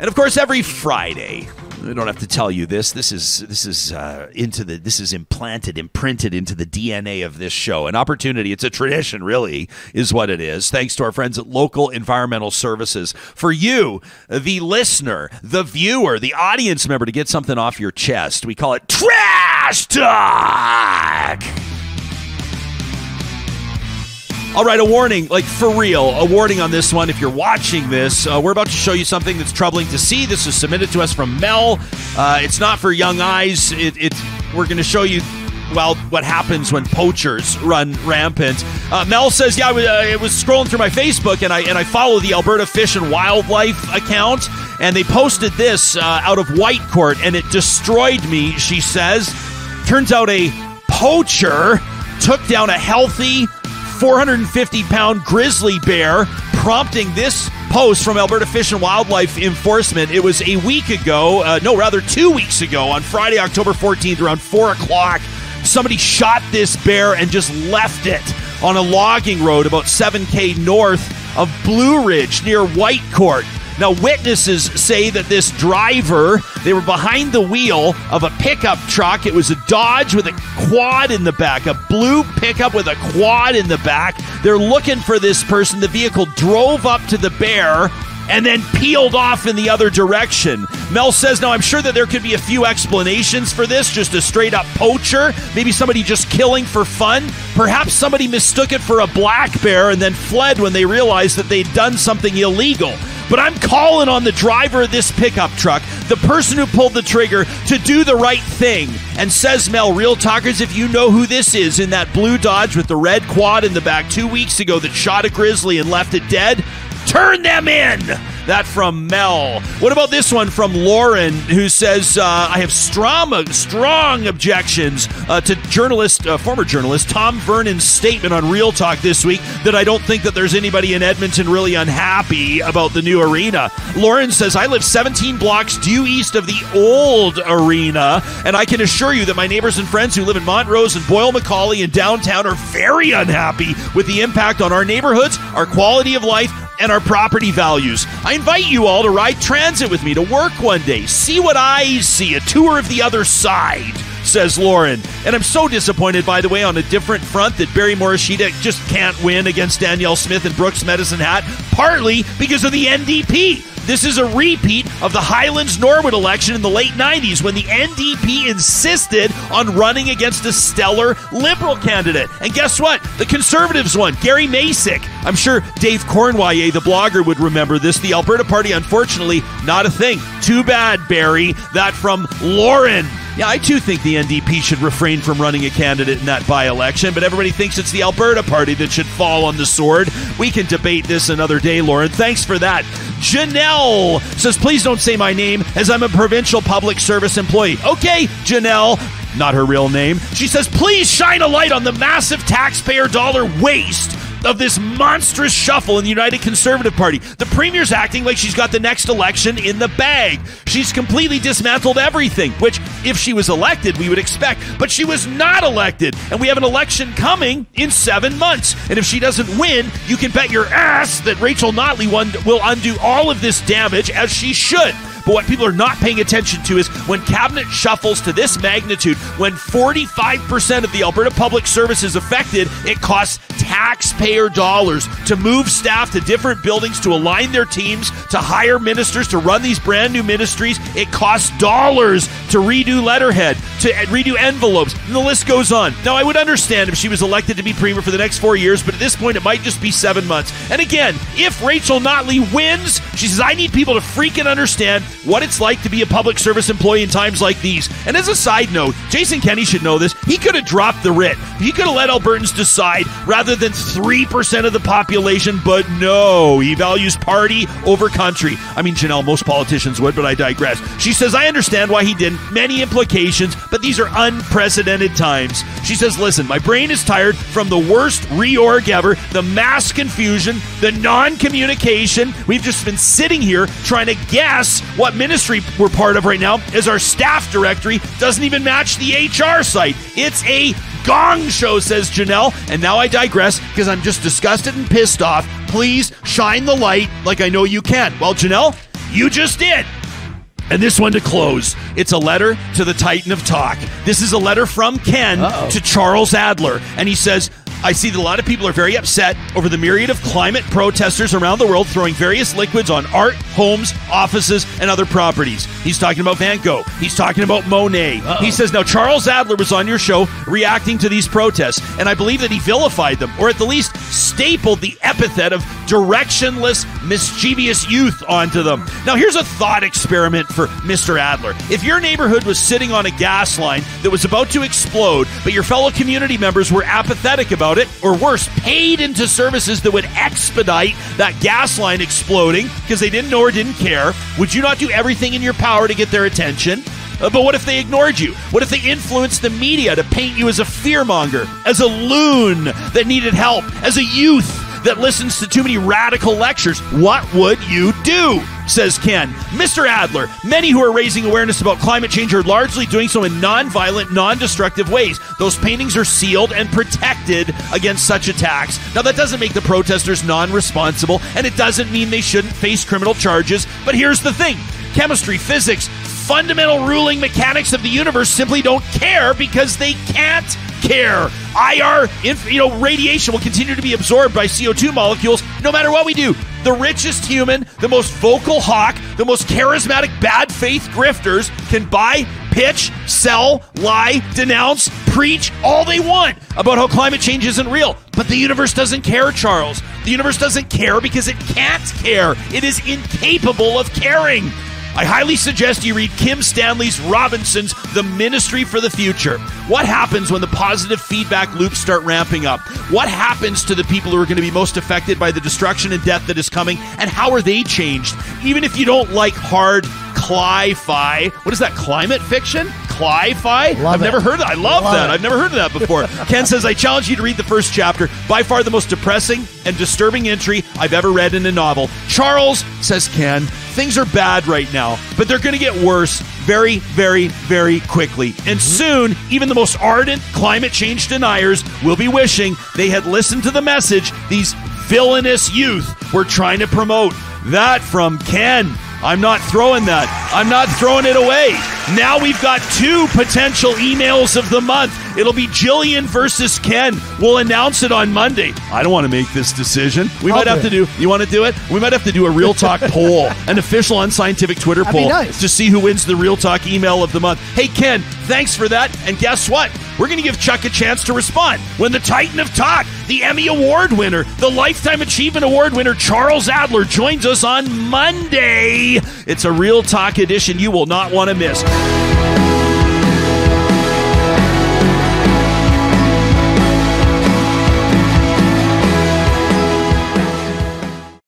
And of course, every Friday, I don't have to tell you this. This is this is uh, into the this is implanted, imprinted into the DNA of this show. An opportunity. It's a tradition, really, is what it is. Thanks to our friends at Local Environmental Services for you, the listener, the viewer, the audience member, to get something off your chest. We call it trash talk. All right, a warning, like for real, a warning on this one. If you're watching this, uh, we're about to show you something that's troubling to see. This is submitted to us from Mel. Uh, it's not for young eyes. It, it's we're going to show you. Well, what happens when poachers run rampant? Uh, Mel says, "Yeah, I was, uh, it was scrolling through my Facebook, and I and I follow the Alberta Fish and Wildlife account, and they posted this uh, out of Whitecourt, and it destroyed me." She says, "Turns out a poacher took down a healthy." 450 pound grizzly bear, prompting this post from Alberta Fish and Wildlife Enforcement. It was a week ago, uh, no, rather two weeks ago, on Friday, October 14th, around 4 o'clock. Somebody shot this bear and just left it on a logging road about 7K north of Blue Ridge near Whitecourt. Now, witnesses say that this driver, they were behind the wheel of a pickup truck. It was a Dodge with a quad in the back, a blue pickup with a quad in the back. They're looking for this person. The vehicle drove up to the bear and then peeled off in the other direction. Mel says, now I'm sure that there could be a few explanations for this, just a straight up poacher, maybe somebody just killing for fun. Perhaps somebody mistook it for a black bear and then fled when they realized that they'd done something illegal. But I'm calling on the driver of this pickup truck, the person who pulled the trigger, to do the right thing. And says Mel, Real Talkers, if you know who this is in that blue Dodge with the red quad in the back two weeks ago that shot a grizzly and left it dead, turn them in. That from Mel. What about this one from Lauren, who says, uh, I have strong, strong objections uh, to journalist, uh, former journalist Tom Vernon's statement on Real Talk this week that I don't think that there's anybody in Edmonton really unhappy about the new arena. Lauren says, I live 17 blocks due east of the old arena, and I can assure you that my neighbors and friends who live in Montrose and Boyle McCauley and downtown are very unhappy with the impact on our neighborhoods, our quality of life, and our property values. I invite you all to ride transit with me to work one day. See what I see, a tour of the other side, says Lauren. And I'm so disappointed, by the way, on a different front that Barry Morishita just can't win against Danielle Smith and Brooks Medicine Hat, partly because of the NDP. This is a repeat of the Highlands Norwood election in the late 90s when the NDP insisted on running against a stellar liberal candidate. And guess what? The Conservatives won. Gary Masyk. I'm sure Dave Cournoyer, the blogger, would remember this. The Alberta Party, unfortunately, not a thing. Too bad, Barry. That from Lauren. Yeah, I too think the NDP should refrain from running a candidate in that by election, but everybody thinks it's the Alberta Party that should fall on the sword. We can debate this another day, Lauren. Thanks for that. Janelle says, please don't say my name as I'm a provincial public service employee. Okay, Janelle. Not her real name. She says, please shine a light on the massive taxpayer dollar waste of this monstrous shuffle in the United Conservative Party. The premier's acting like she's got the next election in the bag. She's completely dismantled everything, which, if she was elected, we would expect. But she was not elected, and we have an election coming in seven months. And if she doesn't win, you can bet your ass that Rachel Notley will undo all of this damage as she should. But what people are not paying attention to is when cabinet shuffles to this magnitude, when 45% of the Alberta Public Service is affected, it costs taxpayer dollars to move staff to different buildings to align their teams, to hire ministers to run these brand new ministries. It costs dollars to redo letterhead, to redo envelopes, and the list goes on. Now, I would understand if she was elected to be premier for the next four years, but at this point, it might just be seven months. And again, if Rachel Notley wins, she says, I need people to freaking understand what it's like to be a public service employee in times like these. And as a side note, Jason Kenney should know this. He could have dropped the writ. He could have let Albertans decide rather than 3% of the population, but no, he values party over country. I mean, Janelle, most politicians would, but I digress. She says, I understand why he didn't. Many implications, but these are unprecedented times. She says, listen, my brain is tired from the worst reorg ever, the mass confusion, the non communication. We've just been sitting here trying to guess what ministry we're part of right now, as our staff directory doesn't even match the HR site. It's a gong show, says Janelle. And now I digress because I'm just disgusted and pissed off. Please shine the light like I know you can. Well, Janelle, You just did. And this one to close. It's a letter to the Titan of Talk. This is a letter from Ken Uh-oh. to Charles Adler. And he says, I see that a lot of people are very upset over the myriad of climate protesters around the world throwing various liquids on art, homes, offices, and other properties. He's talking about Van Gogh. He's talking about Monet. Uh-oh. He says, Now, Charles Adler was on your show reacting to these protests, and I believe that he vilified them, or at the least stapled the epithet of directionless, mischievous youth onto them. Now, here's a thought experiment for Mr. Adler. If your neighborhood was sitting on a gas line that was about to explode, but your fellow community members were apathetic about it, or worse, paid into services that would expedite that gas line exploding because they didn't know or didn't care, would you not do everything in your power to get their attention? Uh, but what if they ignored you? What if they influenced the media to paint you as a fearmonger, as a loon that needed help, as a youth that listens to too many radical lectures? What would you do? Says Ken. Mr. Adler, many who are raising awareness about climate change are largely doing so in non-violent, non-destructive ways. Those paintings are sealed and protected against such attacks. Now, that doesn't make the protesters non-responsible, and it doesn't mean they shouldn't face criminal charges. But here's the thing chemistry, physics, fundamental ruling mechanics of the universe simply don't care because they can't care. IR, you know, radiation will continue to be absorbed by CO2 molecules no matter what we do. The richest human, the most vocal hawk, the most charismatic bad faith grifters can buy, pitch, sell, lie, denounce, preach all they want about how climate change isn't real. But the universe doesn't care, Charles. The universe doesn't care because it can't care. It is incapable of caring. I highly suggest you read Kim Stanley's Robinson's The Ministry for the Future. What happens when the positive feedback loops start ramping up? What happens to the people who are going to be most affected by the destruction and death that is coming? And how are they changed? Even if you don't like hard cli-fi, what is that, climate fiction? Love I've it. never heard that. I love, Love that. it. I've never heard of that before. Ken says, I challenge you to read the first chapter. By far the most depressing and disturbing entry I've ever read in a novel. Charles, says Ken, things are bad right now, but they're going to get worse very, very, very quickly. And mm-hmm. soon, even the most ardent climate change deniers will be wishing they had listened to the message these villainous youth were trying to promote. That from Ken. I'm not throwing that. I'm not throwing it away. Now we've got two potential emails of the month. It'll be Jillian versus Ken. We'll announce it on Monday. I don't want to make this decision. We I'll might have it. to do. You want to do it? We might have to do a real talk poll, an official unscientific Twitter That'd poll nice. to see who wins the real talk email of the month. Hey Ken, thanks for that. And guess what? We're going to give Chuck a chance to respond when the Titan of Talk, the Emmy Award winner, the Lifetime Achievement Award winner Charles Adler joins us on Monday. It's a real talk edition you will not want to miss.